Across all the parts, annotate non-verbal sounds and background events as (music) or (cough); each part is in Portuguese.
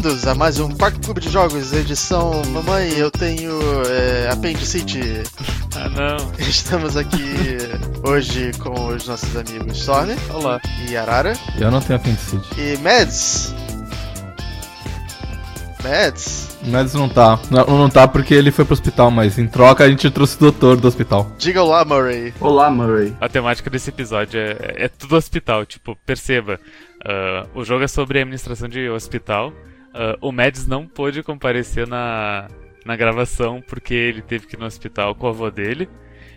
Bem-vindos a mais um Quarto Clube de Jogos, edição Mamãe, eu tenho é, Appendicite. Ah, não. Estamos aqui hoje com os nossos amigos Storm Olá. e Arara. Eu não tenho apendicite. E Mads. Mads, Mads não tá. Não, não tá porque ele foi pro hospital, mas em troca a gente trouxe o doutor do hospital. diga olá, Murray. Olá, Murray. A temática desse episódio é, é tudo hospital. Tipo, perceba, ah, o jogo é sobre a administração de hospital. Ah, o Mads não pôde comparecer na, na gravação porque ele teve que ir no hospital com o avô dele.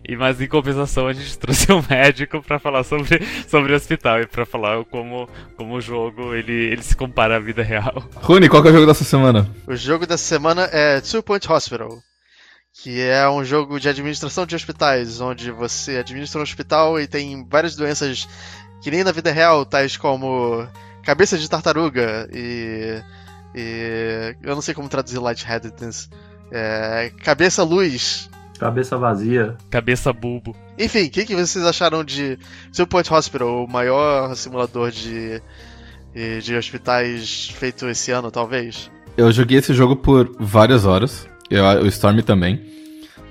E, mas em compensação a gente (laughs) trouxe um médico pra falar sobre, sobre o hospital e pra falar como, como o jogo ele, ele se compara à vida real. Rune, qual que é o jogo dessa semana? O jogo dessa semana é Two Point Hospital, que é um jogo de administração de hospitais, onde você administra um hospital e tem várias doenças que nem na vida real, tais como cabeça de tartaruga e. e eu não sei como traduzir lightheadedness. É, cabeça luz. Cabeça vazia. Cabeça bulbo. Enfim, o que, que vocês acharam de Two Point Hospital, o maior simulador de, de hospitais feito esse ano, talvez? Eu joguei esse jogo por várias horas. Eu, o Storm também.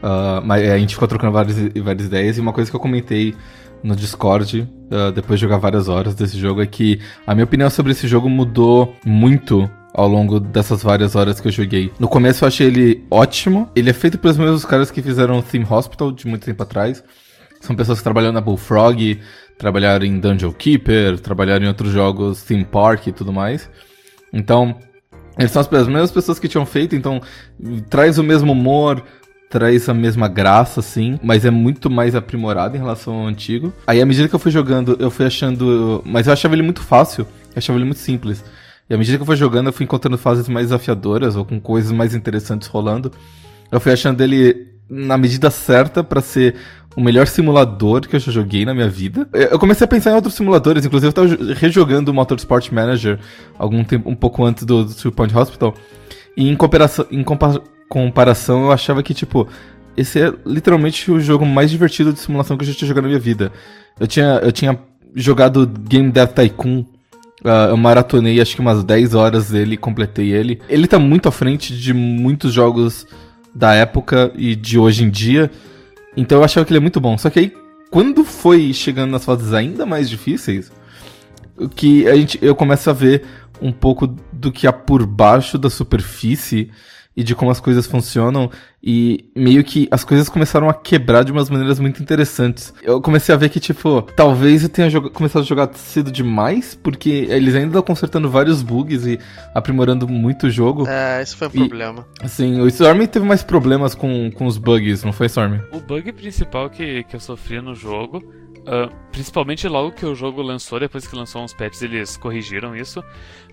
Ah, mas a gente ficou trocando várias, várias ideias. E uma coisa que eu comentei no Discord, ah, depois de jogar várias horas desse jogo, é que a minha opinião sobre esse jogo mudou muito ao longo dessas várias horas que eu joguei. No começo eu achei ele ótimo. Ele é feito pelos mesmos caras que fizeram Theme Hospital de muito tempo atrás. São pessoas que trabalharam na Bullfrog, trabalharam em Dungeon Keeper, trabalharam em outros jogos, Theme Park e tudo mais. Então, eles são as as mesmas pessoas que tinham feito, então traz o mesmo humor, traz a mesma graça, assim, mas é muito mais aprimorado em relação ao antigo. Aí, à medida que eu fui jogando, eu fui achando. Mas eu achava ele muito fácil, eu achava ele muito simples. E à medida que eu fui jogando, eu fui encontrando fases mais desafiadoras ou com coisas mais interessantes rolando. Eu fui achando ele na medida certa pra ser o melhor simulador que eu já joguei na minha vida. Eu comecei a pensar em outros simuladores, inclusive eu tava jo- rejogando o Motorsport Manager algum tempo, um pouco antes do, do Two Point Hospital. E em, comparação, em compa- comparação, eu achava que, tipo, esse é literalmente o jogo mais divertido de simulação que eu já tinha jogado na minha vida. Eu tinha, eu tinha jogado Game Dev Tycoon. Ah, eu maratonei acho que umas 10 horas dele completei ele. Ele tá muito à frente de muitos jogos da época e de hoje em dia. Então eu achava que ele é muito bom. Só que aí, quando foi chegando nas fases ainda mais difíceis, que a gente, eu começo a ver um pouco do que há por baixo da superfície e de como as coisas funcionam e meio que as coisas começaram a quebrar de umas maneiras muito interessantes. Eu comecei a ver que, tipo, talvez eu tenha começado a jogar cedo demais, porque eles ainda estão consertando vários bugs e aprimorando muito o jogo. É, esse foi um E- problema. Assim, o Storm teve mais problemas com, com os bugs, não foi, Storm? O bug principal que, que eu sofri no jogo, ah, principalmente logo que o jogo lançou, depois que lançou uns patches eles corrigiram isso,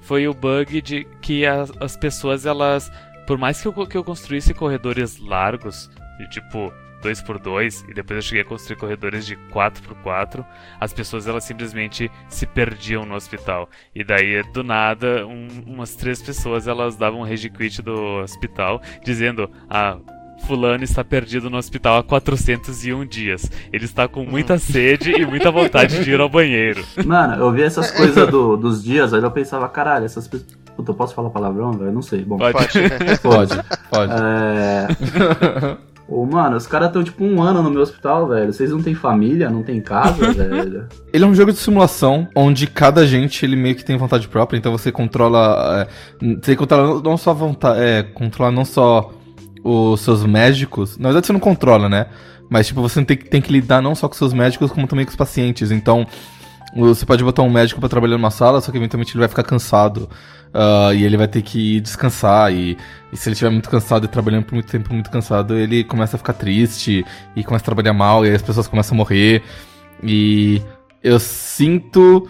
foi o bug de que as, as pessoas, elas, por mais que eu, que eu construísse corredores largos, de tipo 2x2, e depois eu cheguei a construir corredores de 4x4, as pessoas elas simplesmente se perdiam no hospital. E daí, do nada, um- umas três pessoas elas davam um rage quit do hospital, dizendo: Ah, Fulano está perdido no hospital há 401 dias. Ele está com muita sede e muita vontade de ir ao banheiro. Mano, eu vi essas coisas do- dos dias, aí eu pensava, caralho, essas pessoas. Puta, eu posso falar palavrão, velho? Não sei. Bom, Pode. Pode. (laughs) Pode, é. Ô, mano, os caras estão tipo um ano no meu hospital, velho. Vocês não têm família, não têm casa, (laughs) velho. Ele é um jogo de simulação onde cada agente ele meio que tem vontade própria, então você controla. É, você controla não- só vontade. É, controla não só os seus médicos. Na verdade você não controla, né? Mas tipo, você tem, que- tem que lidar não só com seus médicos, como também com os pacientes. Então, você pode botar um médico pra trabalhar numa sala, só que eventualmente ele vai ficar cansado. Ah, e ele vai ter que descansar. E, e se ele estiver muito cansado e trabalhando por muito tempo muito cansado, ele começa a ficar triste e começa a trabalhar mal, e aí as pessoas começam a morrer. E eu sinto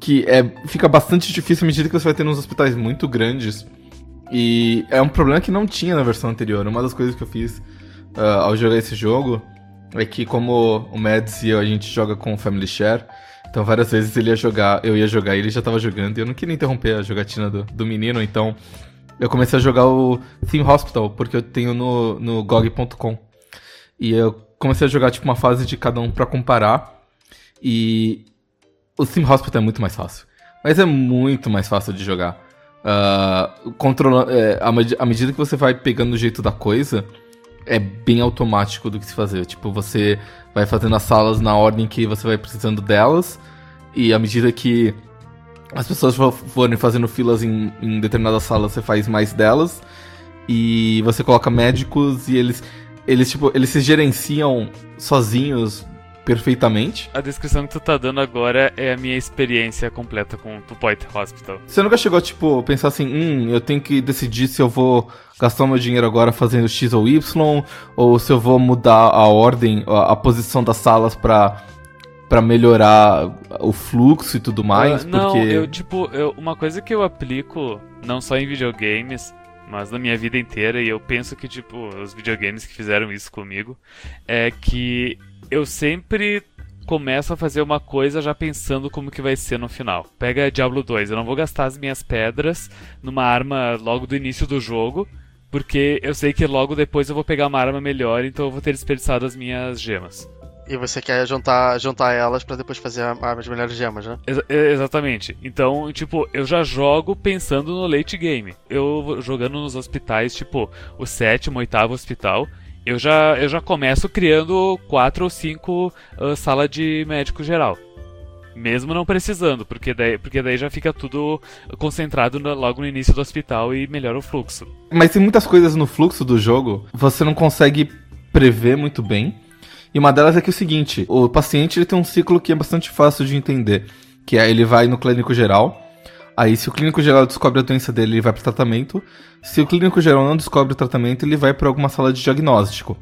que é, fica bastante difícil à medida que você vai ter nos hospitais muito grandes. E é um problema que não tinha na versão anterior. Uma das coisas que eu fiz ah, ao jogar esse jogo é que como o Mads e eu, a gente joga com Family Share, então várias vezes ele ia jogar, eu ia jogar e ele já tava jogando, e eu não queria interromper a jogatina do, do menino, então eu comecei a jogar o Theme Hospital, porque eu tenho no, no GOG.com. E eu comecei a jogar tipo uma fase de cada um pra comparar. E o Theme Hospital é muito mais fácil. Mas é muito mais fácil de jogar. Uh, controla é, à medida que você vai pegando o jeito da coisa, é bem automático do que se fazer. Tipo, você vai fazendo as salas na ordem que você vai precisando delas, e à medida que as pessoas forem fazendo filas em, em determinadas salas, você faz mais delas, e você coloca médicos e eles. Eles, tipo, eles se gerenciam sozinhos perfeitamente. A descrição que tu tá dando agora é a minha experiência completa com o Point Hospital. Você nunca chegou, tipo, pensar assim, hum, eu tenho que decidir se eu vou gastar meu dinheiro agora fazendo X ou Y, ou se eu vou mudar a ordem, a, a posição das salas pra para melhorar o fluxo e tudo mais? Uh, não, porque... eu, tipo, eu, uma coisa que eu aplico, não só em videogames, mas na minha vida inteira, e eu penso que, tipo, os videogames que fizeram isso comigo, é que eu sempre começo a fazer uma coisa já pensando como que vai ser no final. Pega Diablo 2, eu não vou gastar as minhas pedras numa arma logo do início do jogo, porque eu sei que logo depois eu vou pegar uma arma melhor, então eu vou ter desperdiçado as minhas gemas. E você quer juntar, juntar elas para depois fazer armas melhores gemas, né? Ex exatamente. Então, tipo, eu já jogo pensando no late game. Eu jogando nos hospitais, tipo, o sétimo, oitavo hospital, eu já, eu já começo criando quatro ou cinco uh, sala de médico geral. Mesmo não precisando, porque daí, porque daí já fica tudo concentrado no, logo no início do hospital e melhora o fluxo. Mas tem muitas coisas no fluxo do jogo, você não consegue prever muito bem. E uma delas é que é o seguinte, o paciente ele tem um ciclo que é bastante fácil de entender, que é ele vai no clínico geral, Aí, se o clínico geral descobre a doença dele, ele vai para tratamento. Se o clínico geral não descobre o tratamento, ele vai para alguma sala de diagnóstico.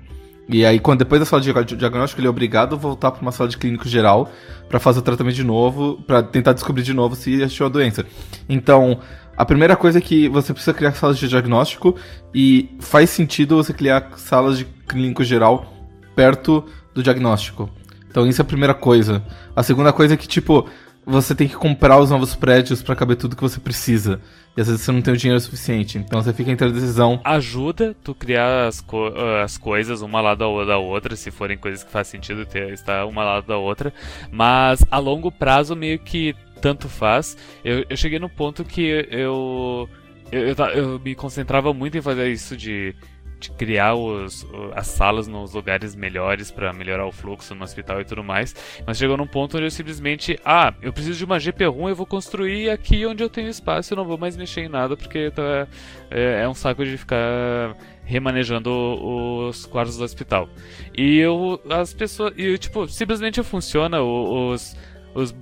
E aí, quando depois da sala de diagnóstico, ele é obrigado a voltar para uma sala de clínico geral para fazer o tratamento de novo, para tentar descobrir de novo se achou a doença. Então, a primeira coisa é que você precisa criar salas de diagnóstico e faz sentido você criar salas de clínico geral perto do diagnóstico. Então, isso é a primeira coisa. A segunda coisa é que, tipo, você tem que comprar os novos prédios para caber tudo que você precisa. E às vezes você não tem o dinheiro suficiente. Então você fica entre a decisão. Ajuda tu criar as, co as coisas uma lado da outra, se forem coisas que faz sentido ter, estar uma lado da outra. Mas a longo prazo meio que tanto faz. Eu, eu cheguei no ponto que eu eu, eu, eu me concentrava muito em fazer isso de de criar os, as salas nos lugares melhores para melhorar o fluxo no hospital e tudo mais. Mas chegou num ponto onde eu simplesmente, ah, eu preciso de uma GP1, eu vou construir aqui onde eu tenho espaço, eu não vou mais mexer em nada porque tá, é, é um saco de ficar remanejando os quartos do hospital. E eu, as pessoas, e tipo, simplesmente funciona os os,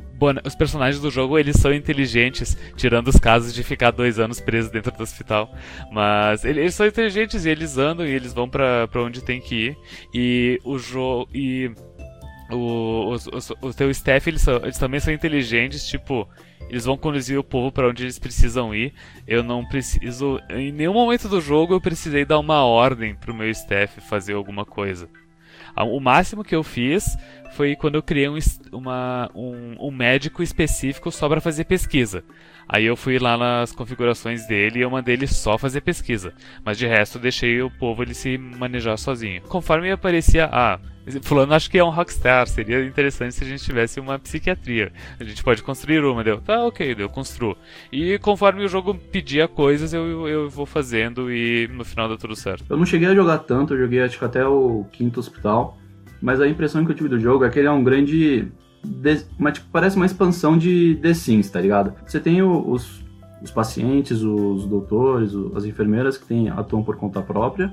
os personagens do jogo eles são inteligentes, tirando os casos de ficar dois anos presos dentro do hospital. Mas eles são inteligentes e eles andam e eles vão para onde tem que ir. E o jogo. E o, o teu staff eles, são, eles também são inteligentes, tipo. Eles vão conduzir o povo para onde eles precisam ir. Eu não preciso. Em nenhum momento do jogo eu precisei dar uma ordem pro meu staff fazer alguma coisa. O máximo que eu fiz foi quando eu criei um, uma, um, um médico específico só para fazer pesquisa. Aí eu fui lá nas configurações dele e eu mandei ele só fazer pesquisa. Mas de resto eu deixei o povo ele se manejar sozinho. Conforme aparecia, ah, fulano acho que é um rockstar, seria interessante se a gente tivesse uma psiquiatria. A gente pode construir uma, deu. Tá, ok, eu construo. E conforme o jogo pedia coisas, eu, eu vou fazendo e no final dá tudo certo. Eu não cheguei a jogar tanto, eu joguei acho que até o quinto hospital. Mas a impressão que eu tive do jogo é que ele é um grande. Uma, tipo, parece uma expansão de The Sims, tá ligado? Você tem os, os pacientes, os doutores, as enfermeiras que tem, atuam por conta própria,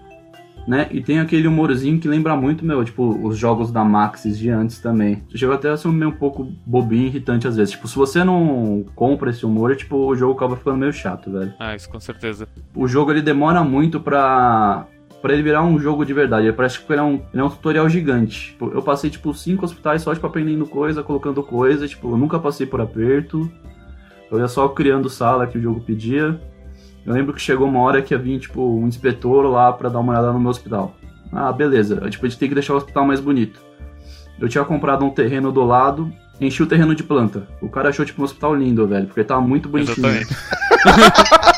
né? E tem aquele humorzinho que lembra muito, meu, tipo, os jogos da Maxis de antes também. Chegou até a ser meio um pouco bobinho, irritante às vezes. Tipo, se você não compra esse humor, tipo, o jogo acaba ficando meio chato, velho. Ah, isso com certeza. O jogo ele demora muito pra para ele virar um jogo de verdade. Ele parece que ele é um, ele é um tutorial gigante. Tipo, eu passei, tipo, cinco hospitais só, tipo, aprendendo coisa, colocando coisa. Tipo, eu nunca passei por aperto. Eu ia só criando sala que o jogo pedia. Eu lembro que chegou uma hora que ia vir, tipo, um inspetor lá para dar uma olhada no meu hospital. Ah, beleza. Eu, tipo, a gente tem que deixar o hospital mais bonito. Eu tinha comprado um terreno do lado, enchi o terreno de planta. O cara achou, tipo, um hospital lindo, velho, porque tava muito bonitinho. Exatamente.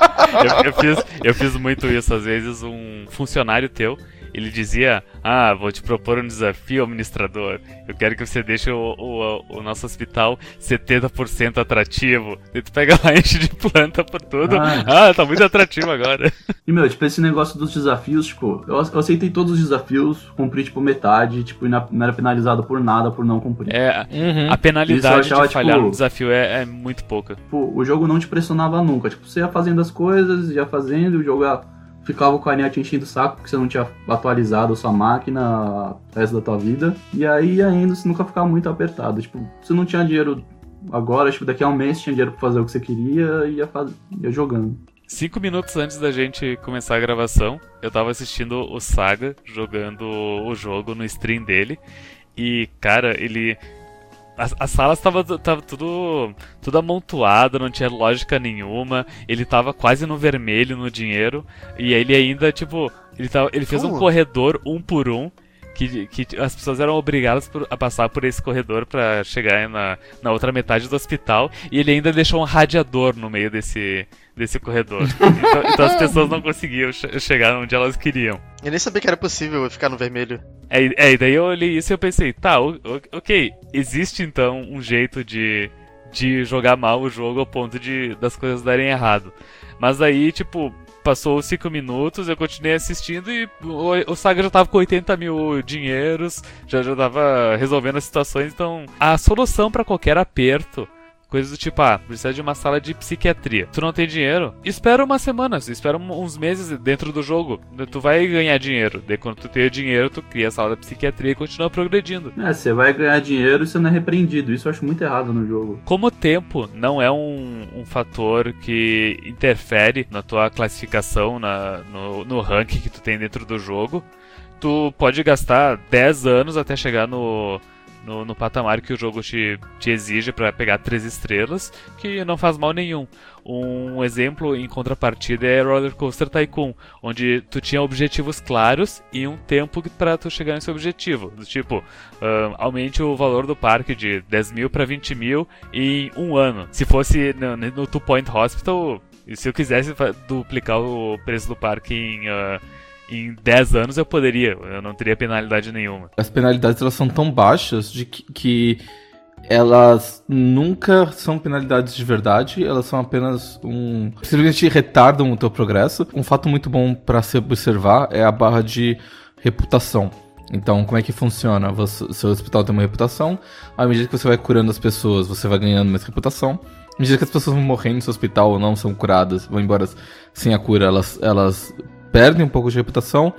(laughs) eu, eu, fiz, eu fiz muito isso. Às vezes, um funcionário teu ele dizia: Ah, vou te propor um desafio, administrador. Eu quero que você deixe o, o, o nosso hospital 70% atrativo. E tu pega lá, (laughs) enche de planta por tudo. Ah. ah, tá muito atrativo agora. E, meu, tipo, esse negócio dos desafios, tipo, eu, eu aceitei todos os desafios, cumpri, tipo, metade, tipo, e não era penalizado por nada por não cumprir. É, uhum. a penalidade achava, de falhar tipo, no desafio é, é muito pouca. Tipo, o jogo não te pressionava nunca. Tipo, você ia fazendo as coisas, ia fazendo, o jogo ia ficava com a net enchendo o saco porque você não tinha atualizado a sua máquina o resto da tua vida. E aí ainda você nunca ficava muito apertado. Tipo, você não tinha dinheiro agora, tipo, daqui a um mês tinha dinheiro pra fazer o que você queria e ia, faz... ia jogando. Cinco minutos antes da gente começar a gravação, eu tava assistindo o Saga jogando o jogo no stream dele. E, cara, ele as, as salas tava, tava tudo, tudo amontoado, não tinha lógica nenhuma. Ele tava quase no vermelho no dinheiro. E ele ainda, tipo, ele, tava, ele fez Como? um corredor um por um que, que as pessoas eram obrigadas por, a passar por esse corredor para chegar na, na outra metade do hospital e ele ainda deixou um radiador no meio desse, desse corredor. (laughs) então, então, as pessoas não conseguiam chegar onde elas queriam. Eu nem sabia que era possível ficar no vermelho. É, é e daí eu olhei isso e eu pensei, tá, ok, existe então um jeito de, de jogar mal o jogo ao ponto de das coisas darem errado. Mas aí, tipo, Passou 5 minutos, eu continuei assistindo e o, o Saga já tava com 80 mil dinheiros, já, já tava resolvendo as situações, então a solução para qualquer aperto Coisas do tipo, ah, precisa de uma sala de psiquiatria. Tu não tem dinheiro? Espera umas semanas, espera uns meses dentro do jogo. Tu vai ganhar dinheiro. Daí quando tu tem dinheiro, tu cria a sala de psiquiatria e continua progredindo. É, você vai ganhar dinheiro e você não é repreendido. Isso eu acho muito errado no jogo. Como o tempo não é um, um fator que interfere na tua classificação, na, no, no ranking que tu tem dentro do jogo, tu pode gastar 10 anos até chegar no no, no patamar que o jogo te, te exige para pegar três estrelas, que não faz mal nenhum. Um exemplo em contrapartida é Roller Coaster Tycoon, onde tu tinha objetivos claros e um tempo para tu chegar nesse objetivo. Do tipo, uh, aumente o valor do parque de 10 mil para 20 mil em um ano. Se fosse no, no Two Point Hospital, se eu quisesse duplicar o preço do parque em. Uh, em 10 anos eu poderia, eu não teria penalidade nenhuma. As penalidades elas são tão baixas de que, que elas nunca são penalidades de verdade, elas são apenas um. simplesmente retardam o teu progresso. Um fato muito bom para se observar é a barra de reputação. Então, como é que funciona? Você, seu hospital tem uma reputação, à medida que você vai curando as pessoas, você vai ganhando mais reputação. À medida que as pessoas vão morrendo no seu hospital ou não são curadas, vão embora sem a cura, elas, elas perdem um pouco de reputação.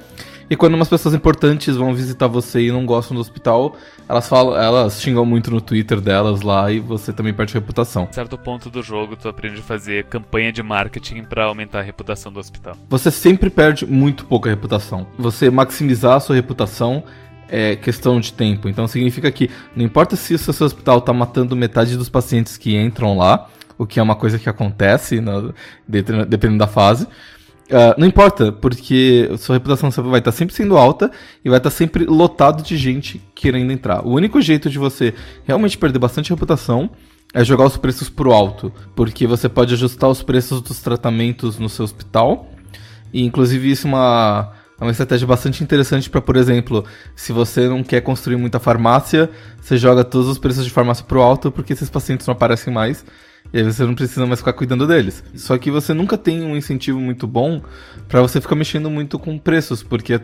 E quando umas pessoas importantes vão visitar você e não gostam do hospital, elas falam, elas xingam muito no Twitter delas lá e você também perde reputação. certo ponto do jogo, tu aprende a fazer campanha de marketing para aumentar a reputação do hospital. Você sempre perde muito pouca reputação. Você maximizar a sua reputação é questão de tempo. Então significa que não importa se o seu hospital está matando metade dos pacientes que entram lá, o que é uma coisa que acontece na, dependendo da fase Uh, não importa, porque sua reputação vai estar sempre sendo alta e vai estar sempre lotado de gente querendo entrar. O único jeito de você realmente perder bastante reputação é jogar os preços pro alto, porque você pode ajustar os preços dos tratamentos no seu hospital. E inclusive isso é uma, é uma estratégia bastante interessante para, por exemplo, se você não quer construir muita farmácia, você joga todos os preços de farmácia pro alto, porque esses pacientes não aparecem mais e aí você não precisa mais ficar cuidando deles. Só que você nunca tem um incentivo muito bom para você ficar mexendo muito com preços, porque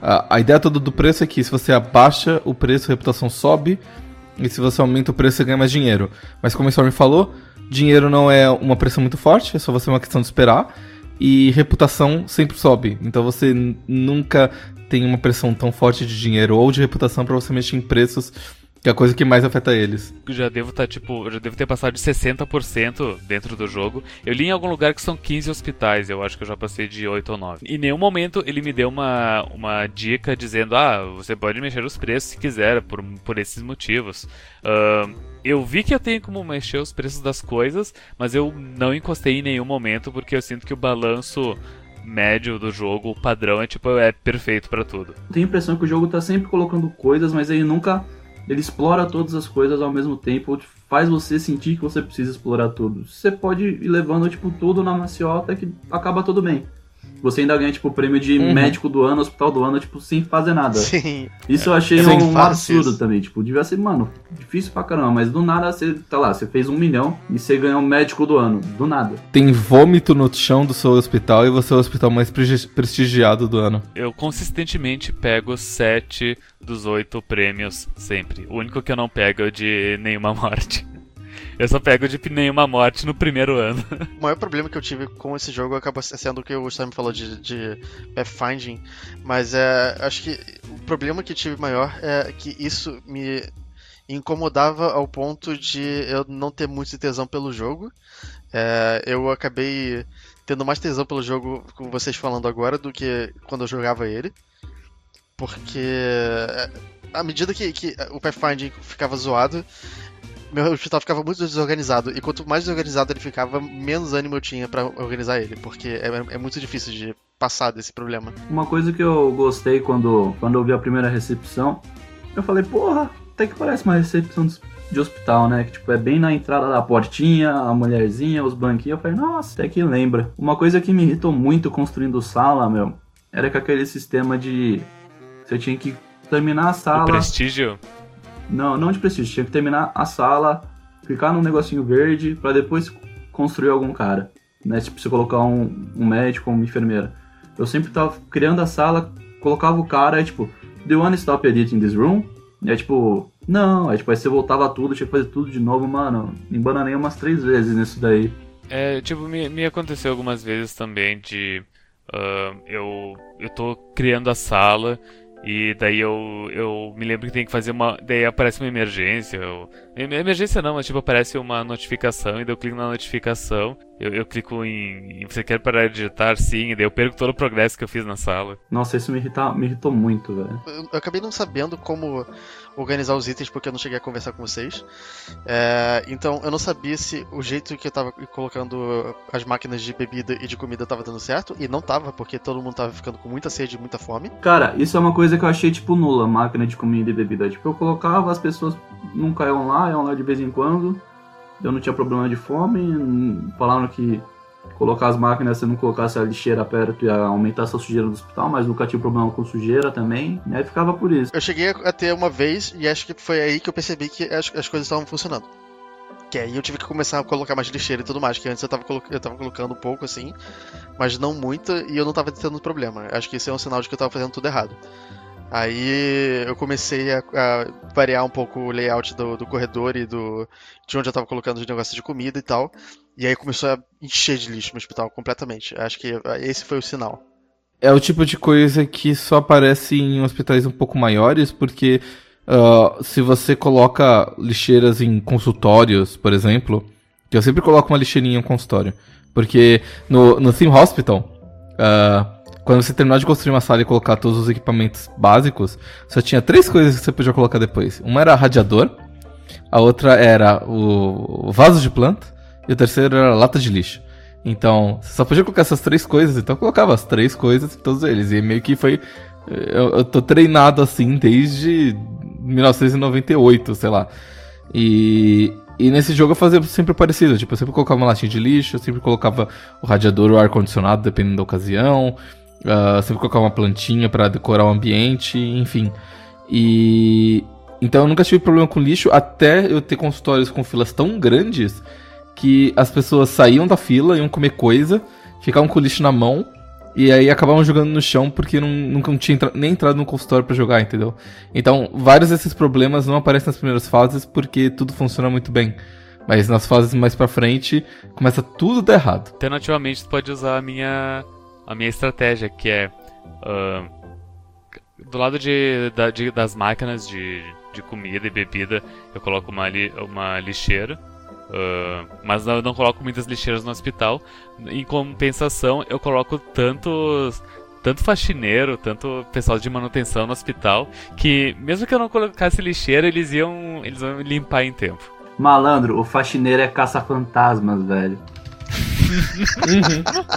a, a, ideia toda do preço é que se você abaixa o preço, a reputação sobe, e se você aumenta o preço, você ganha mais dinheiro. Mas como o Storm falou, dinheiro não é uma pressão muito forte, é só você uma questão de esperar, e reputação sempre sobe. Então você nunca tem uma pressão tão forte de dinheiro ou de reputação para você mexer em preços que é a coisa que mais afeta eles. Já devo estar, tá, tipo, já devo ter passado de 60% dentro do jogo. Eu li em algum lugar que são 15 hospitais, eu acho que eu já passei de 8 ou 9. Em nenhum momento ele me deu uma, uma dica dizendo, ah, você pode mexer os preços se quiser, por, por esses motivos. Uh, eu vi que eu tenho como mexer os preços das coisas, mas eu não encostei em nenhum momento porque eu sinto que o balanço médio do jogo, o padrão é tipo é perfeito para tudo. Tenho a impressão que o jogo tá sempre colocando coisas, mas ele nunca ele explora todas as coisas ao mesmo tempo, faz você sentir que você precisa explorar tudo. Você pode ir levando tipo tudo na maciota que acaba tudo bem. Você ainda ganha, tipo, o prêmio de Uhum. médico do ano, hospital do ano, tipo, sem fazer nada. Sim. Isso eu achei um absurdo isso. também. Tipo, devia ser, mano, difícil pra caramba. Mas do nada você tá lá, você fez um milhão e você ganhou o médico do ano. Do nada. Tem vômito no chão do seu hospital e você é o hospital mais prestigiado do ano. Eu consistentemente pego 7 dos 8 prêmios sempre. O único que eu não pego é o de nenhuma (laughs) morte. Eu só pego de nenhuma morte no primeiro ano. O maior problema que eu tive com esse jogo acaba sendo o que o Sam falou de, de pathfinding, mas é, acho que o problema que tive maior é que isso me incomodava ao ponto de eu não ter muito tesão pelo jogo. É, eu acabei tendo mais tesão pelo jogo com vocês falando agora do que quando eu jogava ele, porque é, à medida que, que o pathfinding ficava zoado, meu hospital ficava muito desorganizado. E quanto mais desorganizado ele ficava, menos ânimo eu tinha pra organizar ele. Porque é, é muito difícil de passar desse problema. Uma coisa que eu gostei quando, quando eu vi a primeira recepção, eu falei, porra, até que parece uma recepção de- de hospital, né? Que tipo, é bem na entrada da portinha, a mulherzinha, os banquinhos. Eu falei, nossa, até que lembra. Uma coisa que me irritou muito construindo sala, meu, era que aquele sistema de. Você tinha que terminar a O sala. prestígio. Não, não de prestígio. Tinha que terminar a sala, clicar num negocinho verde pra depois construir algum cara. Né? Tipo, você colocar um, um médico ou uma enfermeira. Eu sempre tava criando a sala, colocava o cara, aí tipo, do you wanna stop editing this room? E aí tipo, não, aí tipo, aí você voltava tudo, tinha que fazer tudo de novo, mano. Embananei umas três vezes nisso daí. É, tipo, me, me aconteceu algumas vezes também de. ah, eu, eu tô criando a sala e daí eu, eu me lembro que tem que fazer uma. Daí aparece uma emergência. Eu, em- emergência não, mas tipo, aparece uma notificação e daí eu clico na notificação. Eu, eu clico em, em Você quer parar de digitar? Sim, e daí eu perco todo o progresso que eu fiz na sala. Nossa, isso me, irrita, me irritou muito, velho. Eu, eu acabei não sabendo como organizar os itens porque eu não cheguei a conversar com vocês. É, então eu não sabia se o jeito que eu tava colocando as máquinas de bebida e de comida tava dando certo. E não tava, porque todo mundo tava ficando com muita sede e muita fome. Cara, isso é uma coisa que eu achei, tipo, nula, máquina de comida e bebida. Tipo, eu colocava, as pessoas não caíam lá, iam lá de vez em quando. Eu não tinha problema de fome. hum, Falaram que colocar as máquinas, se não colocasse a lixeira perto, ia aumentar essa sujeira do hospital, mas nunca tive problema com sujeira também. E aí ficava por isso. Eu cheguei a ter uma vez e acho que foi aí que eu percebi que as, as coisas estavam funcionando. Que aí eu tive que começar a colocar mais lixeira e tudo mais, que antes eu tava, eu tava colocando um pouco assim, mas não muito, e eu não tava tendo problema. Acho que esse é um sinal de que eu tava fazendo tudo errado. Aí eu comecei a, a variar um pouco o layout do, do corredor e do de onde eu tava colocando os negócios de comida e tal. E aí começou a encher de lixo no hospital completamente. Acho que esse foi o sinal. É o tipo de coisa que só aparece em hospitais um pouco maiores, porque ah, se você coloca lixeiras em consultórios, por exemplo, que eu sempre coloco uma lixeirinha em um consultório, porque no, no Theme Hospital, ah, quando você terminar de construir uma sala e colocar todos os equipamentos básicos, só tinha três coisas que você podia colocar depois. Uma era radiador, a outra era o vaso de planta, e o terceiro era lata de lixo. Então, você só podia colocar essas três coisas, então eu colocava as três coisas em todos eles. E meio que foi. Eu, eu tô treinado assim desde 1998, sei lá. E, e nesse jogo eu fazia sempre parecido. Tipo, eu sempre colocava uma latinha de lixo, eu sempre colocava o radiador ou o ar-condicionado, dependendo da ocasião. Ah, sempre colocava uma plantinha pra decorar o ambiente, enfim. E. Então eu nunca tive problema com lixo, até eu ter consultórios com filas tão grandes que as pessoas saíam da fila, iam comer coisa, ficavam com o lixo na mão e aí acabavam jogando no chão porque não, nunca tinha entra- nem entrado no consultório pra jogar, entendeu? Então, vários desses problemas não aparecem nas primeiras fases porque tudo funciona muito bem. Mas nas fases mais pra frente, começa tudo a dar errado. Alternativamente, tu pode usar a minha, a minha estratégia, que é. ah, do lado de, da- de- das máquinas de, de comida e bebida, eu coloco uma, li- uma lixeira. ah, mas eu não coloco muitas lixeiras no hospital. Em compensação, eu coloco tantos. Tanto faxineiro, tanto pessoal de manutenção no hospital, que mesmo que eu não colocasse lixeira, eles iam, eles iam limpar em tempo. Malandro, o faxineiro é caça-fantasmas, velho.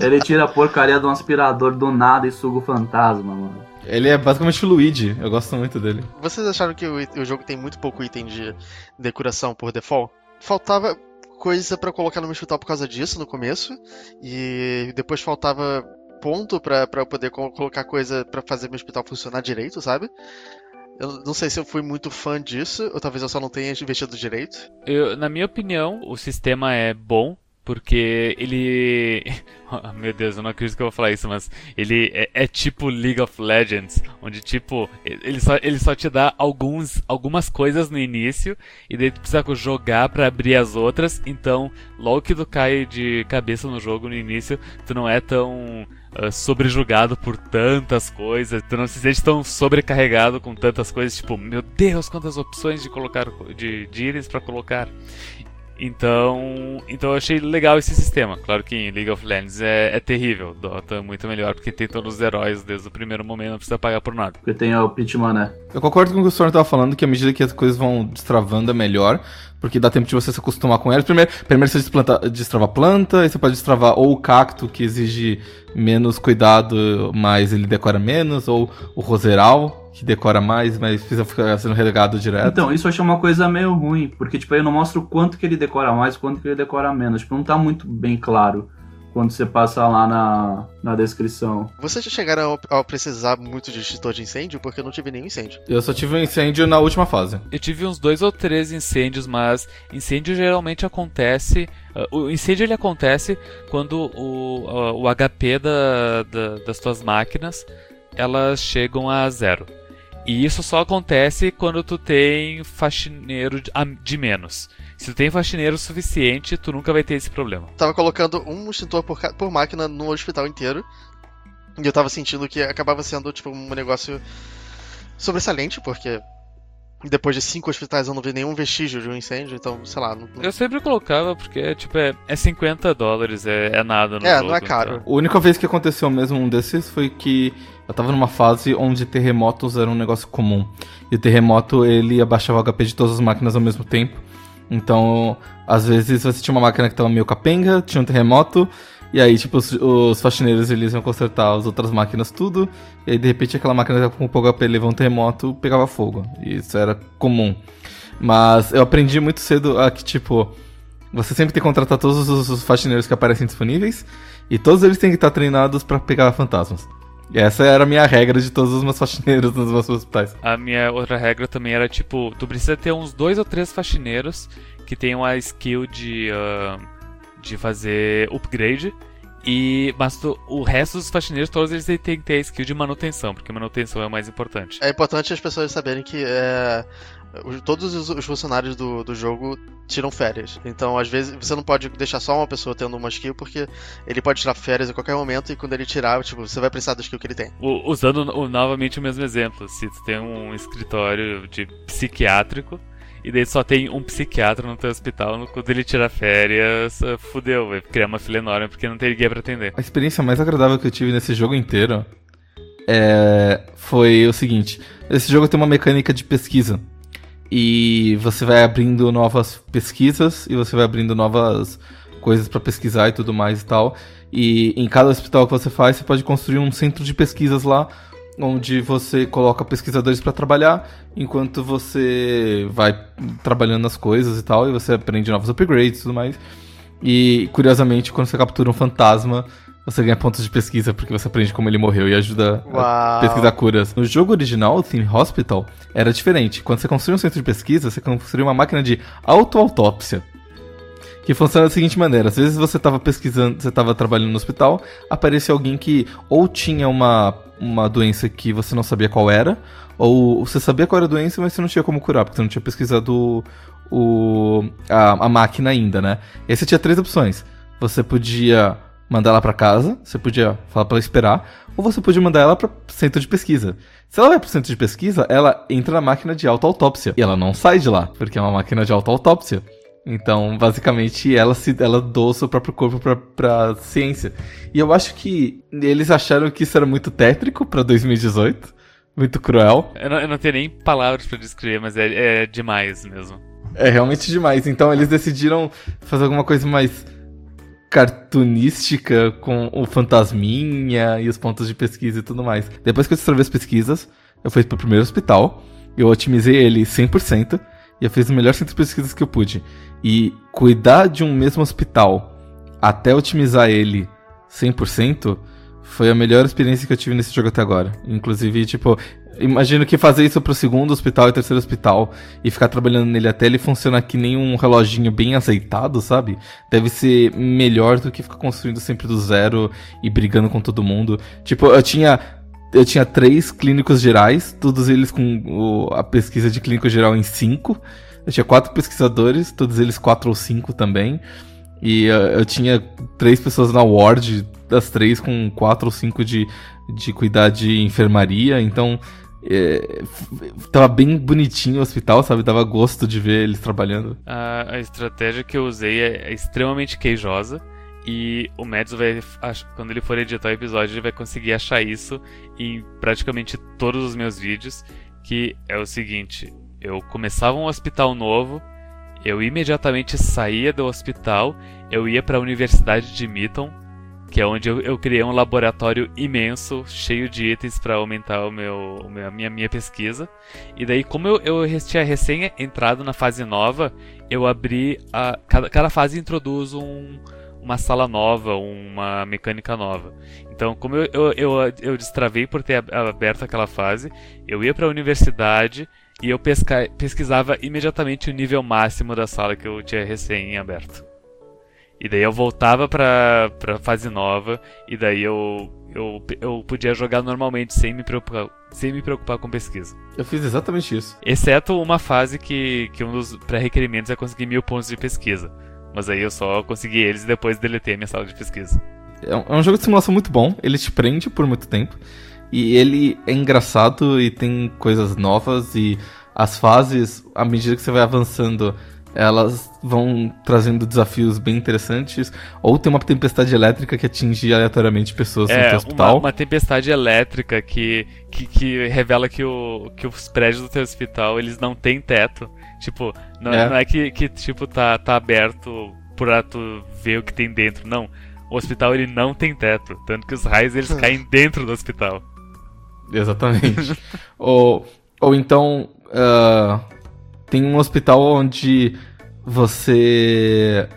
Ele tira a porcaria de um aspirador do nada e suga o fantasma, mano. Ele é basicamente o Luigi, eu gosto muito dele. Vocês acharam que o, o jogo tem muito pouco item de decoração por default? Faltava coisa pra colocar no meu hospital por causa disso no começo, e depois faltava ponto pra, pra eu poder co- colocar coisa pra fazer meu hospital funcionar direito, sabe? Eu não sei se eu fui muito fã disso, ou talvez eu só não tenha investido direito. Eu- na minha opinião, o sistema é bom, porque ele. Oh, (laughs) Meu Deus, eu não acredito que eu vou falar isso, mas ele é, é tipo League of Legends, onde tipo, ele só, ele só te dá alguns, algumas coisas no início, e daí tu precisa jogar pra abrir as outras, então logo que tu cai de cabeça no jogo no início, tu não é tão ah, sobrejugado por tantas coisas, tu não se sente tão sobrecarregado com tantas coisas, tipo, meu Deus, quantas opções de colocar, de, de itens pra colocar. Então, então eu achei legal esse sistema. Claro que em League of Legends é, é terrível. Dota é muito melhor porque tem todos os heróis desde o primeiro momento, não precisa pagar por nada. Porque tem o Pitman, né? Eu concordo com o que o Storm tava falando, que à medida que as coisas vão destravando é melhor, porque dá tempo de você se acostumar com elas. Primeiro, primeiro você desplanta, destrava a planta, aí você pode destravar ou o cacto, que exige menos cuidado, mas ele decora menos, ou o roseral, que decora mais, mas precisa ficar sendo relegado direto. Então, isso eu achei uma coisa meio ruim, porque, tipo, aí não mostra o quanto que ele decora mais, o quanto que ele decora menos. Tipo, não tá muito bem claro quando você passa lá na, na descrição. Vocês já chegaram a, a precisar muito de extintor de incêndio? Porque eu não tive nenhum incêndio. Eu só tive um incêndio na última fase. Eu tive uns dois ou três incêndios, mas incêndio geralmente acontece. ah, o incêndio ele acontece quando o, ah, o HP da, da- das tuas máquinas elas chegam a zero. E isso só acontece quando tu tem faxineiro de, menos. Se tu tem faxineiro suficiente, tu nunca vai ter esse problema. Tava colocando um extintor por, por máquina no hospital inteiro. E eu tava sentindo que acabava sendo, tipo, um negócio sobressalente, porque depois de cinco hospitais eu não vi nenhum vestígio de um incêndio, então, sei lá. Não, Eu sempre colocava porque tipo, é, é 50 dólares, é, é nada no É, jogo. não é caro. então. A única vez que aconteceu mesmo um desses foi que eu tava numa fase onde terremotos era um negócio comum. E o terremoto, ele abaixava o HP de todas as máquinas ao mesmo tempo. Então, às vezes você tinha uma máquina que tava meio capenga, tinha um terremoto, e aí, tipo, os, os faxineiros eles iam consertar as outras máquinas tudo, e aí de repente aquela máquina com pouco HP levou um terremoto, pegava fogo. E isso era comum. Mas eu aprendi muito cedo a que, tipo, você sempre tem que contratar todos os, os faxineiros que aparecem disponíveis, e todos eles têm que estar treinados pra pegar fantasmas. E essa era a minha regra de todos os meus faxineiros nos meus hospitais. A minha outra regra também era tipo, tu precisa ter uns dois ou três faxineiros que tenham a skill de, ah, de fazer upgrade. E, mas tu- o resto dos faxineiros, todos eles têm que ter a skill de manutenção, porque manutenção é o mais importante. É importante as pessoas saberem que é, todos os, os funcionários do, do jogo tiram férias. Então, às vezes, você não pode deixar só uma pessoa tendo uma skill, porque ele pode tirar férias a qualquer momento e quando ele tirar, tipo, você vai precisar da skill que ele tem. O- usando o- novamente o mesmo exemplo, se tu tem um escritório de psiquiátrico e daí só tem um psiquiatra no teu hospital, quando ele tira férias, ah, fudeu, vai criar uma fila enorme porque não tem ninguém pra atender. A experiência mais agradável que eu tive nesse jogo inteiro é, foi o seguinte: esse jogo tem uma mecânica de pesquisa. E você vai abrindo novas pesquisas e você vai abrindo novas coisas pra pesquisar e tudo mais e tal. E em cada hospital que você faz, você pode construir um centro de pesquisas lá, onde você coloca pesquisadores pra trabalhar, enquanto você vai trabalhando nas coisas e tal, e você aprende novos upgrades e tudo mais. E curiosamente, quando você captura um fantasma, você ganha pontos de pesquisa porque você aprende como ele morreu e ajuda a Uau. pesquisar curas. No jogo original, o Theme Hospital, era diferente. Quando você construía um centro de pesquisa, você construía uma máquina de autoautópsia. Que funciona da seguinte maneira: às vezes você estava pesquisando, você estava trabalhando no hospital, aparecia alguém que ou tinha uma, uma doença que você não sabia qual era, ou você sabia qual era a doença, mas você não tinha como curar, porque você não tinha pesquisado o, a, a máquina ainda, né? E aí você tinha três opções. Você podia mandar ela pra casa, você podia falar pra ela esperar, ou você podia mandar ela para centro de pesquisa. Se ela vai pro centro de pesquisa, ela entra na máquina de autoautópsia. E ela não sai de lá, porque é uma máquina de autoautópsia. Então, basicamente, ela se ela doa o seu próprio corpo pra, pra ciência. E eu acho que eles acharam que isso era muito tétrico pra 2018. Muito cruel. Eu não, eu não tenho nem palavras pra descrever, mas é, é demais mesmo. É realmente demais. Então eles decidiram fazer alguma coisa mais cartunística com o fantasminha e os pontos de pesquisa e tudo mais. Depois que eu destravei as pesquisas, eu fui pro primeiro hospital, eu otimizei ele 100% e eu fiz o melhor centro de pesquisas que eu pude. E cuidar de um mesmo hospital até otimizar ele 100% Foi a melhor experiência que eu tive nesse jogo até agora. Inclusive, tipo, imagino que fazer isso pro segundo hospital e terceiro hospital e ficar trabalhando nele até ele funcionar que nem um reloginho bem azeitado, sabe? Deve ser melhor do que ficar construindo sempre do zero e brigando com todo mundo. Tipo, eu tinha eu tinha três clínicos gerais, todos eles com a pesquisa de clínico geral em cinco. Eu tinha quatro pesquisadores, todos eles quatro ou cinco também. E uh, eu tinha três pessoas na ward, das três com quatro ou cinco de, de cuidar de enfermaria. Então, é, tava bem bonitinho o hospital, sabe? Dava gosto de ver eles trabalhando. A, a estratégia que eu usei é, é extremamente queijosa. E o Mads vai. Quando ele for editar o episódio, ele vai conseguir achar isso em praticamente todos os meus vídeos. Que é o seguinte: eu começava um hospital novo, eu imediatamente saía do hospital, eu ia para a Universidade de Mitton, que é onde eu, eu, criei um laboratório imenso, cheio de itens para aumentar o meu, a minha, minha pesquisa. E daí, como eu, eu tinha recém entrado na fase nova, eu abri a. Cada, cada fase introduz um, uma sala nova, uma mecânica nova. Então, como eu, eu, eu, eu destravei por ter aberto aquela fase, eu ia para a universidade e eu pesca, pesquisava imediatamente o nível máximo da sala que eu tinha recém aberto. E daí eu voltava pra, pra fase nova, e daí eu, eu, eu podia jogar normalmente sem me preocupar, sem me preocupar com pesquisa. Eu fiz exatamente isso. Exceto uma fase que, que um dos pré-requerimentos é conseguir mil pontos de pesquisa. Mas aí eu só consegui eles e depois deletei a minha sala de pesquisa. É um, é um jogo de simulação muito bom, ele te prende por muito tempo. E ele é engraçado e tem coisas novas e as fases, à medida que você vai avançando, elas vão trazendo desafios bem interessantes. Ou tem uma tempestade elétrica que atinge aleatoriamente pessoas é, no hospital. Uma, uma tempestade elétrica que, que, que, revela que, o, que os prédios do teu hospital eles não têm teto. Tipo, não é, não é que, que tipo, tá, tá aberto pra tu ver o que tem dentro. Não. O hospital ele não tem teto. Tanto que os raios eles caem dentro do hospital. Exatamente. (laughs) ou, ou então. Uh, tem um hospital onde você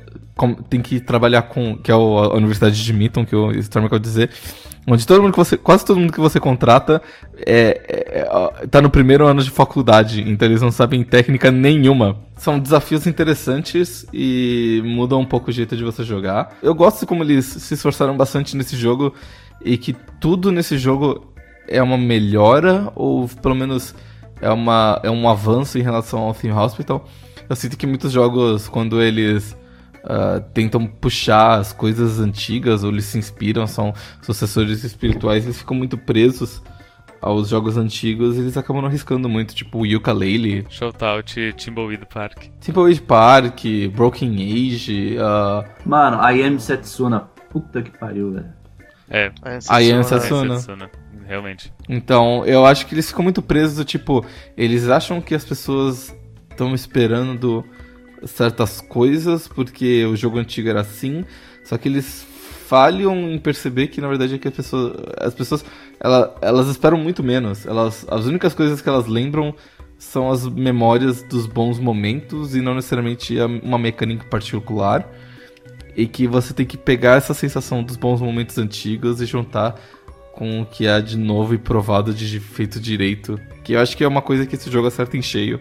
tem que trabalhar com. que é a Universidade de Mitton, que o Storm de dizer. Onde todo mundo que você. Quase todo mundo que você contrata é, é, é, tá no primeiro ano de faculdade, então eles não sabem técnica nenhuma. São desafios interessantes e mudam um pouco o jeito de você jogar. Eu gosto como eles se esforçaram bastante nesse jogo e que tudo nesse jogo é uma melhora, ou pelo menos é, uma, é um avanço em relação ao Theme Hospital. Eu sinto que muitos jogos, quando eles uh, tentam puxar as coisas antigas ou eles se inspiram, são sucessores espirituais, eles ficam muito presos aos jogos antigos e eles acabam não arriscando muito, tipo o Yooka-Laylee. Shoutout Timbleweed Park. Timbleweed Park, Broken Age. Uh... Mano, I Am Setsuna. Puta que pariu, velho. É. I Am Setsuna. Setsuna. Realmente. Então, eu acho que eles ficam muito presos, tipo, eles acham que as pessoas estão esperando certas coisas, porque o jogo antigo era assim, só que eles falham em perceber que na verdade é que as pessoas, as pessoas ela, elas esperam muito menos. Elas, as únicas coisas que elas lembram são as memórias dos bons momentos e não necessariamente uma mecânica particular. E que você tem que pegar essa sensação dos bons momentos antigos e juntar com o que há de novo e provado de feito direito. Que eu acho que é uma coisa que esse jogo acerta em cheio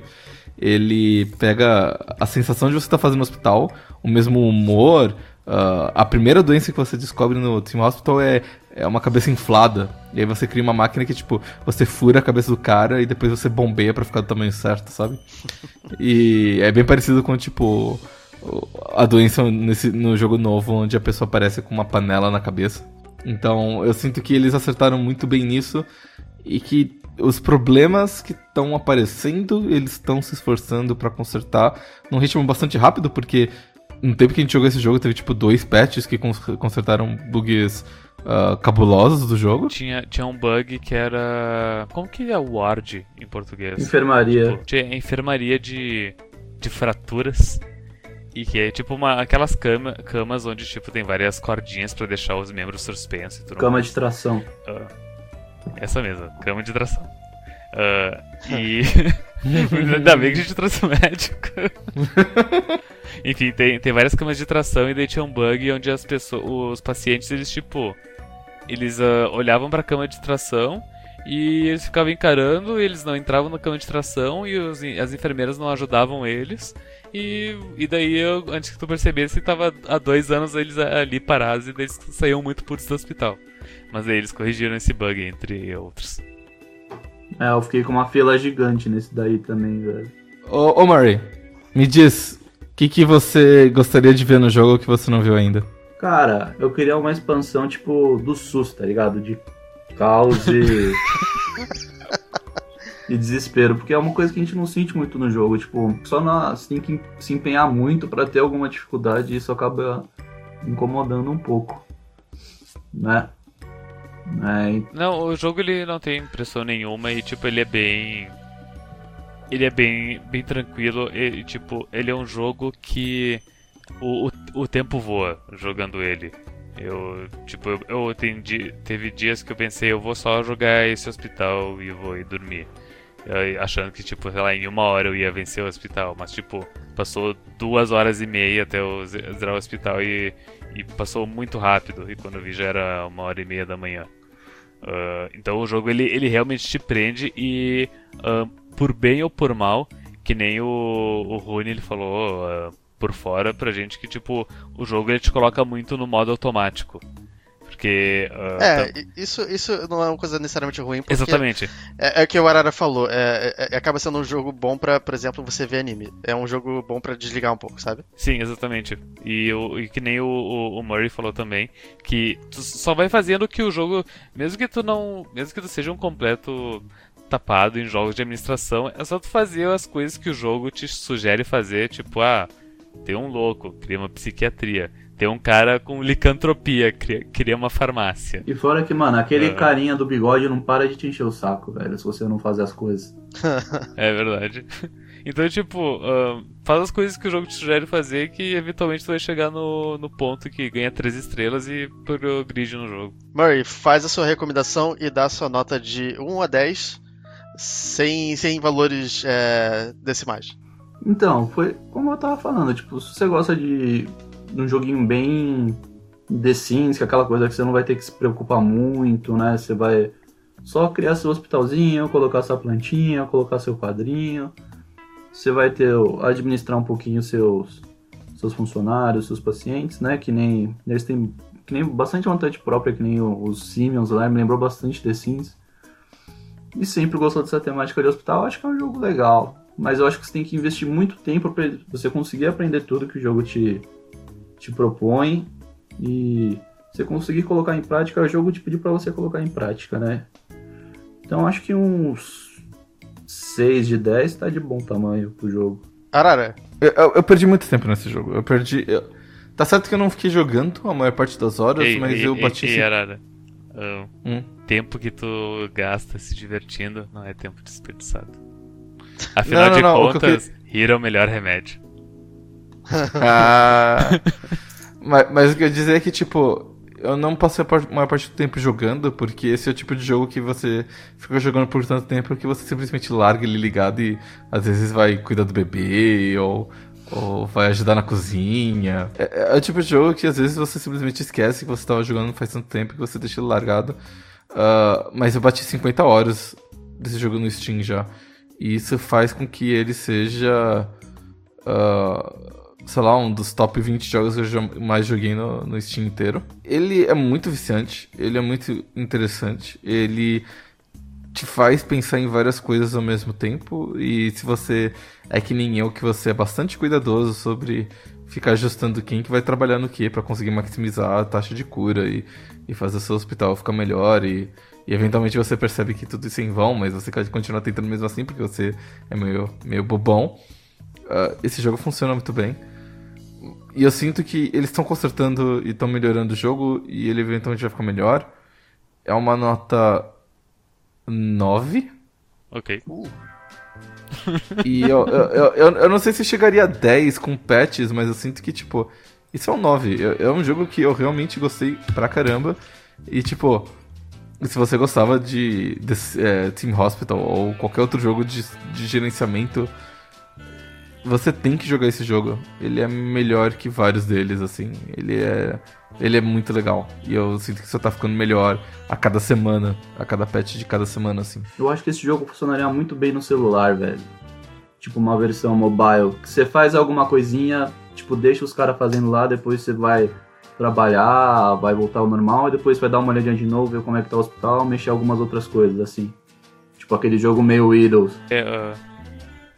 ele pega a sensação de você estar tá fazendo no hospital, o mesmo humor. Uh, a primeira doença que você descobre no Team Hospital é, é uma cabeça inflada. E aí você cria uma máquina que, tipo, você fura a cabeça do cara e depois você bombeia para ficar do tamanho certo, sabe? (laughs) e é bem parecido com, tipo, a doença nesse, no jogo novo, onde a pessoa aparece com uma panela na cabeça. Então, eu sinto que eles acertaram muito bem nisso e que os problemas que estão aparecendo, eles estão se esforçando para consertar num ritmo bastante rápido, porque no tempo que a gente jogou esse jogo, teve tipo dois patches que consertaram bugs uh, cabulosos do jogo. Tinha, tinha um bug que era. Como que é ward em português? Enfermaria. Tipo, tinha enfermaria de, de fraturas. E que é tipo uma, aquelas cama, camas onde tipo tem várias cordinhas para deixar os membros suspensos e tudo Cama mais. de tração. Uh, essa mesma, cama de tração. Uh, e. (laughs) (laughs) Ainda bem que a gente trouxe o médico. (laughs) Enfim, tem, tem várias camas de tração e daí tinha um bug onde as pessoas, os pacientes, eles tipo. eles uh, olhavam para a cama de tração e eles ficavam encarando, eles não entravam na cama de tração e os, as enfermeiras não ajudavam eles. E, e daí, eu, antes que tu percebesse, tava há dois anos eles ali parados e eles saíam muito putos do hospital. Mas aí eles corrigiram esse bug, entre outros. É, eu fiquei com uma fila gigante nesse daí também, velho. Ô, ô Murray, me diz, o que, que você gostaria de ver no jogo que você não viu ainda? Cara, eu queria uma expansão tipo do SUS, tá ligado? De caos e. e desespero, porque é uma coisa que a gente não sente muito no jogo. Tipo, só nós tem que se empenhar muito para ter alguma dificuldade e isso acaba incomodando um pouco, né? É... Não, o jogo ele não tem pressão nenhuma e tipo ele é bem ele é bem bem tranquilo e tipo ele é um jogo que o, o, o tempo voa jogando ele. Eu, tipo, eu, eu teve dias que eu pensei, eu vou só jogar esse hospital e vou ir dormir. Eu, achando que, tipo, sei lá, em uma hora eu ia vencer o hospital. Mas, tipo, passou duas horas e meia até eu zerar o hospital e, e passou muito rápido. E quando eu vi já era uma hora e meia da manhã. Uh, então o jogo, ele, ele realmente te prende e, uh, por bem ou por mal, que nem o, o Rune ele falou... Uh, por fora pra gente que, tipo, o jogo ele te coloca muito no modo automático. Porque. Uh, é, tá... isso, isso não é uma coisa necessariamente ruim. Exatamente. É, é, o que o Arara falou. É, é, é, acaba sendo um jogo bom pra, por exemplo, você ver anime. É um jogo bom pra desligar um pouco, sabe? Sim, exatamente. E, o, e que nem o, o, o, Murray falou também, que tu só vai fazendo que o jogo. Mesmo que tu não. Mesmo que tu seja um completo tapado em jogos de administração, é só tu fazer as coisas que o jogo te sugere fazer, tipo, ah tem um louco, cria uma psiquiatria. Tem um cara com licantropia, cria, cria uma farmácia. E fora que, mano, aquele carinha do bigode não para de te encher o saco, velho, se você não fazer as coisas. (laughs) é verdade. Então, tipo, uh, faz as coisas que o jogo te sugere fazer que eventualmente tu vai chegar no, no ponto que ganha três estrelas e progride no jogo. Murray, faz a sua recomendação e dá a sua nota de 1 a 10 sem, sem valores é, decimais. Então, foi como eu tava falando, tipo, se você gosta de, um joguinho bem The Sims, que é aquela coisa que você não vai ter que se preocupar muito, né? Você vai só criar seu hospitalzinho, colocar sua plantinha, colocar seu quadrinho. Você vai ter administrar um pouquinho seus seus funcionários, seus pacientes, né? Que nem eles têm que nem bastante vontade própria, que nem os Simeons lá, me lembrou bastante The Sims. E sempre gostou dessa temática de hospital, acho que é um jogo legal mas eu acho que você tem que investir muito tempo para você conseguir aprender tudo que o jogo te, te propõe e você conseguir colocar em prática, o jogo te pedir para você colocar em prática, né? Então acho que uns 6 de 10 tá de bom tamanho pro jogo. Arara. Eu, eu, eu perdi muito tempo nesse jogo. Eu perdi. Eu... Tá certo que eu não fiquei jogando a maior parte das horas, ei, mas ei, eu bati. Ei, Arara. Uh, hum? Tempo que tu gasta se divertindo não é tempo desperdiçado. (laughs) Afinal não, não, de contas, que... Hero é o melhor remédio. (laughs) ah, mas, mas, o que eu ia dizer é que, tipo, eu não passei a maior parte do tempo jogando, porque esse é o tipo de jogo que você fica jogando por tanto tempo que você simplesmente larga ele ligado e às vezes vai cuidar do bebê ou, ou vai ajudar na cozinha. É, é, o tipo de jogo que às vezes você simplesmente esquece que você estava jogando faz tanto tempo que você deixa ele largado. Uh, mas eu bati 50 horas desse jogo no Steam já. E isso faz com que ele seja, uh, sei lá, um dos top 20 jogos que eu mais joguei no, no Steam inteiro. Ele é muito viciante, ele é muito interessante, ele te faz pensar em várias coisas ao mesmo tempo. E se você é que nem eu, que você é bastante cuidadoso sobre ficar ajustando quem que vai trabalhar no que para conseguir maximizar a taxa de cura e, e fazer o seu hospital ficar melhor e e eventualmente você percebe que tudo isso é em vão, mas você continua tentando mesmo assim, porque você é meio, meio bobão. Uh, esse jogo funciona muito bem. E eu sinto que eles estão consertando e estão melhorando o jogo, e ele eventualmente vai ficar melhor. É uma nota 9. Ok. Uh. e eu, eu, eu, eu, não sei se chegaria a 10 com patches, mas eu sinto que, tipo, isso é um 9. É um jogo que eu realmente gostei pra caramba. E, tipo, se você gostava de, de é, Team Hospital ou qualquer outro jogo de, de gerenciamento você tem que jogar esse jogo. Ele é melhor que vários deles, assim. Ele é. Ele é muito legal. E eu sinto que só tá ficando melhor a cada semana. A cada patch de cada semana, assim. Eu acho que esse jogo funcionaria muito bem no celular, velho. Tipo uma versão mobile. Que você faz alguma coisinha, tipo, deixa os caras fazendo lá, depois você vai trabalhar, vai voltar ao normal, e depois vai dar uma olhadinha de novo, ver como é que tá o hospital, mexer algumas outras coisas, assim. Tipo aquele jogo meio Widows. É, uh,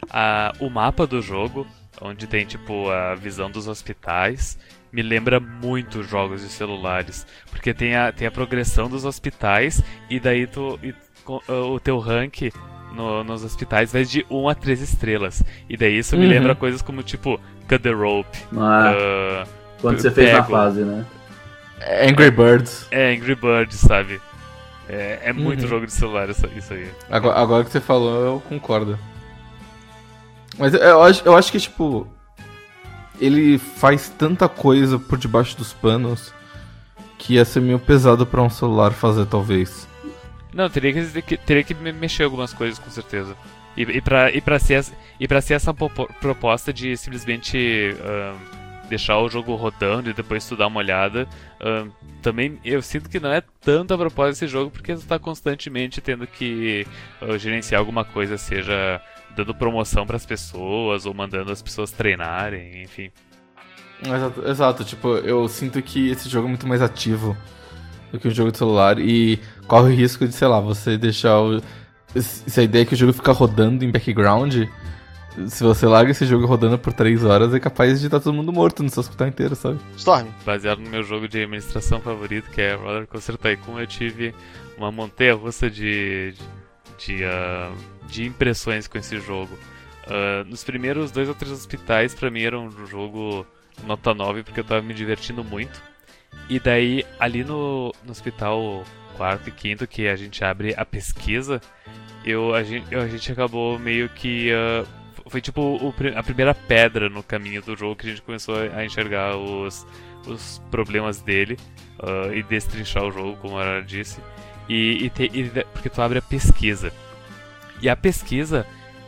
a, o mapa do jogo, onde tem tipo a visão dos hospitais, me lembra muito jogos de celulares. Porque tem a, tem a progressão dos hospitais e daí tu, e, o teu rank no, nos hospitais vai de 1 a 3 estrelas. E daí isso me uhum. lembra coisas como tipo Cut the Rope. Ah, uh, quando você fez na fase, né? Angry Birds. É, Angry Birds, sabe? É, é muito uhum. jogo de celular isso, isso aí. Agora, agora, que você falou, eu concordo. Mas eu, eu, acho, eu acho que, tipo. Ele faz tanta coisa por debaixo dos panos que ia ser meio pesado para um celular fazer, talvez. Não, teria que, teria que mexer algumas coisas, com certeza. E, e, pra, e, pra, ser, e pra ser essa proposta de simplesmente. Uh, deixar o jogo rodando e depois tu dar uma olhada. Uh, também eu sinto que não é tanto a propósito desse jogo, porque tu tá constantemente tendo que uh, gerenciar alguma coisa, seja dando promoção para as pessoas ou mandando as pessoas treinarem, enfim. Exato, exato, tipo, eu sinto que esse jogo é muito mais ativo do que um jogo de celular e corre o risco de, sei lá, você deixar o. Se a ideia é que o jogo fica rodando em background, se você larga esse jogo rodando por 3 horas, é capaz de estar todo mundo morto no seu hospital inteiro, sabe? Storm. Baseado no meu jogo de administração favorito, que é Roller Coaster Tycoon, eu tive uma montanha russa de, de, de, uh, de impressões com esse jogo. Uh, nos primeiros dois ou três hospitais, pra mim era um jogo nota 9, porque eu tava me divertindo muito. E daí, ali no, no hospital quarto e quinto, que a gente abre a pesquisa, eu, a, gente, a gente acabou meio que uh, foi tipo o, a primeira pedra no caminho do jogo que a gente começou a enxergar os, os problemas dele uh, e destrinchar o jogo, como ela disse. E, e, te, e, porque tu abre a pesquisa. E a pesquisa,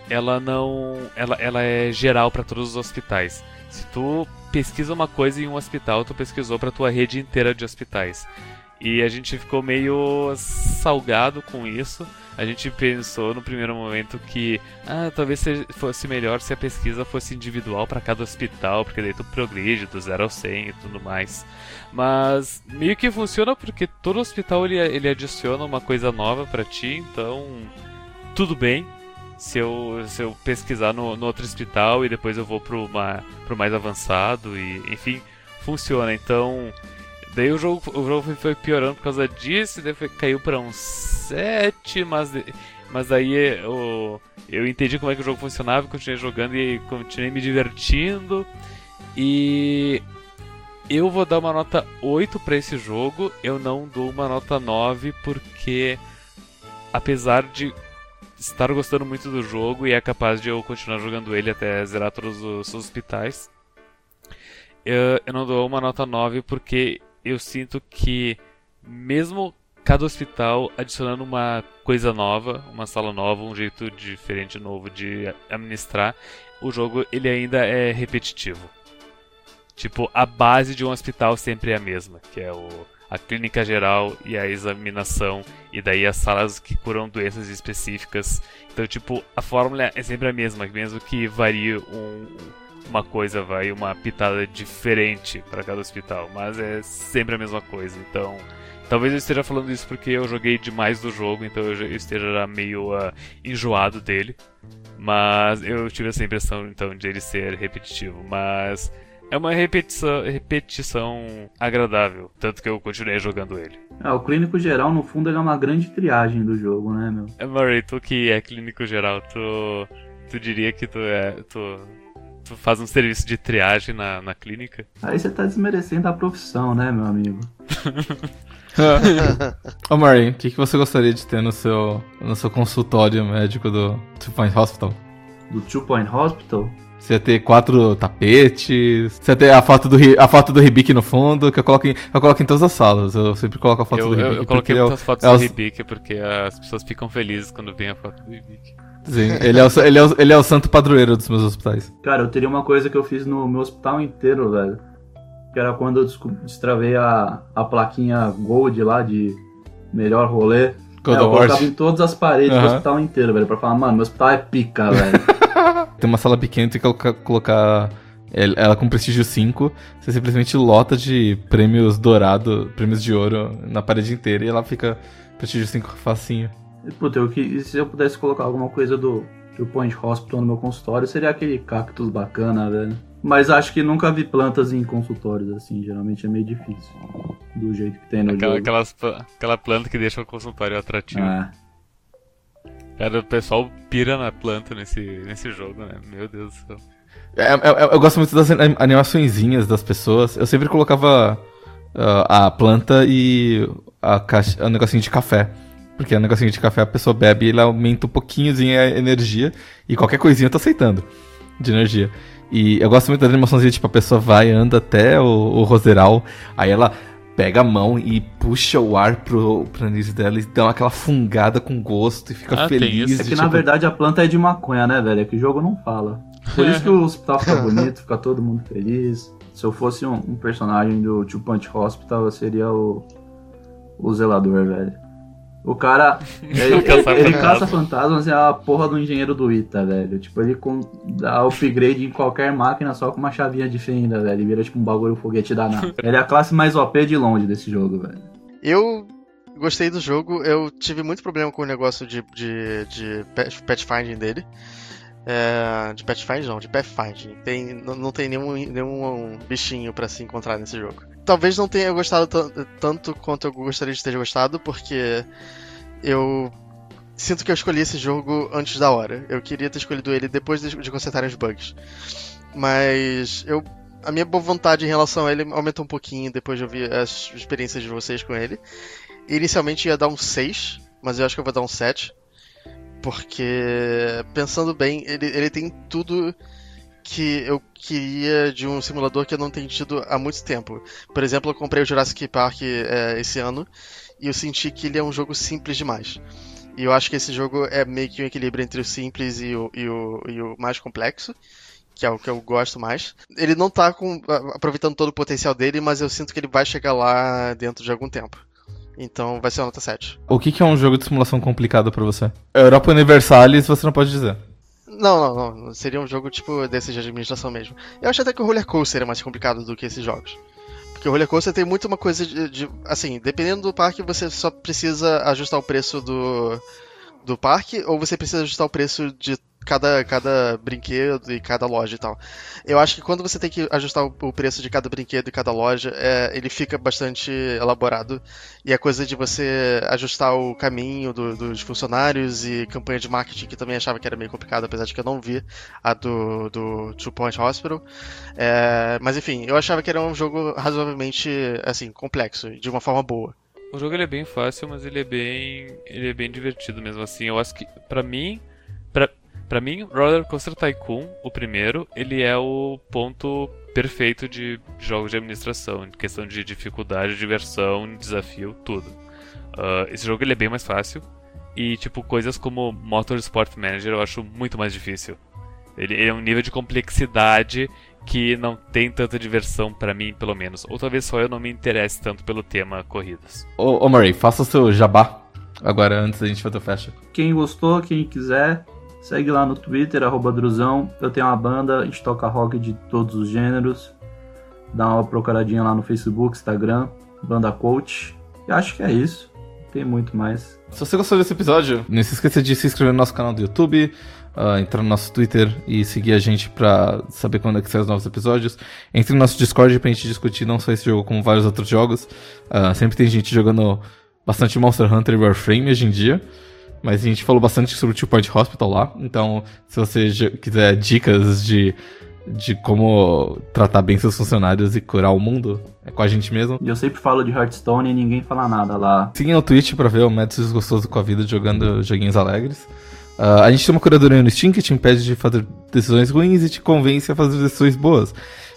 ela não. Ela, ela é geral para todos os hospitais. Se tu pesquisa uma coisa em um hospital, tu pesquisou para tua rede inteira de hospitais. E a gente ficou meio salgado com isso a gente pensou no primeiro momento que ah, talvez fosse melhor se a pesquisa fosse individual para cada hospital, porque daí tu progride do 0 ao 100 e tudo mais. Mas meio que funciona porque todo hospital ele, ele adiciona uma coisa nova para ti, então tudo bem. Se eu, se eu pesquisar no, no outro hospital e depois eu vou uma, pro mais avançado e enfim, funciona. Então Daí o jogo, o jogo foi piorando por causa disso, daí foi, caiu para uns 7, mas, mas aí eu, eu entendi como é que o jogo funcionava, continuei jogando e continuei me divertindo. E eu vou dar uma nota 8 para esse jogo, eu não dou uma nota 9 porque apesar de estar gostando muito do jogo e é capaz de eu continuar jogando ele até zerar todos os hospitais, eu, eu não dou uma nota 9 porque eu sinto que mesmo cada hospital adicionando uma coisa nova, uma sala nova, um jeito diferente novo de administrar, o jogo ele ainda é repetitivo. Tipo, a base de um hospital sempre é a mesma, que é o, a clínica geral e a examinação, e daí as salas que curam doenças específicas. Então, tipo, a fórmula é sempre a mesma, mesmo que varie um, uma coisa, vai, uma pitada diferente para cada hospital, mas é sempre a mesma coisa. Então, talvez eu esteja falando isso porque eu joguei demais do jogo, então eu esteja meio uh, enjoado dele. Mas eu tive essa impressão então de ele ser repetitivo, mas é uma repetição, repetição agradável, tanto que eu continuei jogando ele. É, o clínico geral, no fundo, ele é uma grande triagem do jogo, né, meu? É, Murray, tu que é clínico geral, tu, tu diria que tu é. Tu, faz um serviço de triagem na, na clínica. Aí você tá desmerecendo a profissão, né, meu amigo? (laughs) Ô Murray, o que, que você gostaria de ter no seu, no seu consultório médico do Two Point Hospital? Do Two Point Hospital? Você ia ter quatro tapetes, você ia ter a foto do, a foto do Ribic no fundo, que eu coloco, em, eu coloco em todas as salas. Eu sempre coloco a foto eu, do Ribic. Eu, eu coloquei muitas é, fotos é do Ribic porque as pessoas ficam felizes quando vem a foto do Ribic. Sim, ele é, o, ele, é o, ele é o santo padroeiro dos meus hospitais. Cara, eu teria uma coisa que eu fiz no meu hospital inteiro, velho. Que era quando eu destravei a, a plaquinha Gold lá de melhor rolê. God É, eu colocava em todas as paredes do Aham. hospital inteiro, velho. Pra falar, mano, meu hospital é pica, velho. (laughs) Tem uma sala pequena, tem que colocar, colocar el- ela com prestígio 5. Você simplesmente lota de prêmios dourado, prêmios de ouro na parede inteira e ela fica prestígio 5 facinho. E, Puta, eu que, se eu pudesse colocar alguma coisa do Two Point Hospital no meu consultório, seria aquele cactus bacana, velho. Mas acho que nunca vi plantas em consultórios, assim. Geralmente é meio difícil. Do jeito que tem no Aquela, jogo. aquelas aquela planta que deixa o consultório atrativo. É. Cara, o pessoal pira na planta nesse, nesse jogo, né? Meu Deus do céu. É, é, é, eu gosto muito das anim- animaçõezinhas das pessoas. Eu sempre colocava ah, a planta e a caixa, o negocinho de café. Porque o negocinho de café a pessoa bebe e ele aumenta um pouquinhozinho a energia. E qualquer coisinha eu tô aceitando de energia. E eu gosto muito da animaçãozinha, tipo, a pessoa vai, anda até o, o roseral, aí ela pega a mão e puxa o ar pro, pro nariz dela e dá aquela fungada com gosto e fica Ah, feliz. isso. É que na tipo, verdade a planta é de maconha, né, velho? É que o jogo não fala. Por isso que o hospital fica (laughs) bonito, fica todo mundo feliz. Se eu fosse um, um personagem do Two Punch Hospital, eu seria o, o zelador, velho. O cara, (laughs) ele, O caça-fantasma. ele caça fantasmas é a porra do engenheiro do Ita, velho. Tipo, ele com, dá upgrade em qualquer máquina só com uma chavinha de fenda, velho. Ele vira tipo um bagulho foguete danado. (laughs) Ele é a classe mais OP de longe desse jogo, velho. Eu gostei do jogo, eu tive muito problema com o negócio de, de, de pet, pet finding dele. É, de pet finding não, de pet finding. Tem, não, não tem nenhum, nenhum bichinho pra se encontrar nesse jogo. Talvez não tenha gostado tan- tanto quanto eu gostaria de ter gostado, porque eu sinto que eu escolhi esse jogo antes da hora. Eu queria ter escolhido ele depois de, de consertarem os bugs. Mas eu a minha boa vontade em relação a ele aumentou um pouquinho depois de ouvir as experiências de vocês com ele. Inicialmente ia dar um 6, mas eu acho que eu vou dar um 7. Porque, pensando bem, ele, ele tem tudo que eu queria de um simulador que eu não tenho tido há muito tempo. Por exemplo, eu comprei o Jurassic Park é, esse ano e eu senti que ele é um jogo simples demais. E eu acho que esse jogo é meio que um equilíbrio entre o simples e o, e o, e o mais complexo que é o que eu gosto mais. Ele não tá com- aproveitando todo o potencial dele, mas eu sinto que ele vai chegar lá dentro de algum tempo. Então vai ser a nota 7. O que, que é um jogo de simulação complicado pra você? Europa Universalis você não pode dizer. Não, não, não. Seria um jogo tipo desse de administração mesmo. Eu acho até que o Roller Coaster é mais complicado do que esses jogos. Porque o Roller Coaster tem muito uma coisa de, de- Assim, dependendo do parque, você só precisa ajustar o preço do, do parque, ou você precisa ajustar o preço de cada, cada brinquedo e cada loja e tal. Eu acho que quando você tem que ajustar o, preço de cada brinquedo e cada loja, é, ele fica bastante elaborado. E a coisa de você ajustar o caminho do- dos funcionários e campanha de marketing, que também achava que era meio complicado, apesar de que eu não vi a do, do Two Point Hospital. É, mas enfim, eu achava que era um jogo razoavelmente assim, complexo, de uma forma boa. O jogo ele é bem fácil, mas ele é bem, ele é bem divertido mesmo assim. Eu acho que pra mim, pra, pra mim, Roller Coaster Tycoon, o primeiro, ele é o ponto perfeito de jogos de administração, em questão de dificuldade, diversão, desafio, tudo. Ah, esse jogo ele é bem mais fácil e tipo coisas como Motorsport Manager eu acho muito mais difícil. Ele, ele é um nível de complexidade que não tem tanta diversão pra mim, pelo menos. Ou talvez só eu não me interesse tanto pelo tema corridas. Ô, ô Murray, faça o seu jabá agora antes da gente fazer o fecha. Quem gostou, quem quiser, segue lá no Twitter, arroba Druzão. Eu tenho uma banda, a gente toca rock de todos os gêneros. Dá uma procuradinha lá no Facebook, Instagram, Banda Coach. E acho que é isso. Tem muito mais. Se você gostou desse episódio, não se esqueça de se inscrever no nosso canal do YouTube, ah, entrar no nosso Twitter e seguir a gente pra saber quando é que saem os novos episódios. Entre no nosso Discord pra gente discutir não só esse jogo, como vários outros jogos. Ah, sempre tem gente jogando bastante Monster Hunter e Warframe hoje em dia. Mas a gente falou bastante sobre o Two Point Hospital lá. Então, se você quiser dicas de, de como tratar bem seus funcionários e curar o mundo, é com a gente mesmo. E eu sempre falo de Hearthstone e ninguém fala nada lá. Sigam o Twitch pra ver o Mads desgostoso com a vida jogando joguinhos alegres. Ah, a gente tem uma curadoria no Steam que te impede de fazer decisões ruins e te convence a fazer decisões boas.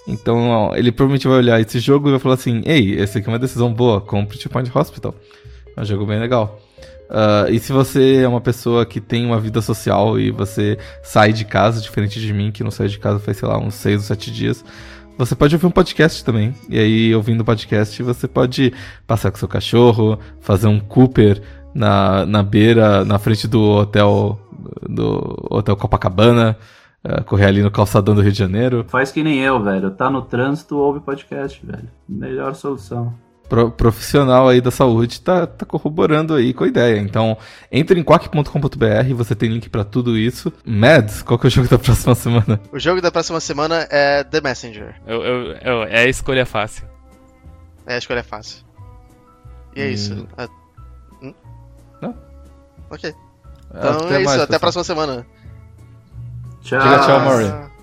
Então, ó, ele provavelmente vai olhar esse jogo e vai falar assim: Ei, esse aqui é uma decisão boa, compre Two Point Hospital. É um jogo bem legal. Uh, e se você é uma pessoa que tem uma vida social e você sai de casa, diferente de mim, que não sai de casa faz, sei lá, uns 6 ou 7 dias, você pode ouvir um podcast também. E aí, ouvindo o podcast, você pode passar com seu cachorro, fazer um Cooper na, na beira, na frente do hotel do hotel Copacabana, uh, correr ali no calçadão do Rio de Janeiro. Faz que nem eu, velho. Tá no trânsito, ouve podcast, velho. Melhor solução pro, profissional aí da saúde tá, tá corroborando aí com a ideia. Então, entre em quack.com.br, você tem link para tudo isso. Mads, qual que é o jogo da próxima semana? O jogo da próxima semana é The Messenger. Eu, eu, eu, é a escolha fácil. É a escolha fácil. E é hum. isso. Hum? Não? Ok. Então até é isso, mais, até a próxima semana. Tchau. Diga tchau, Maury.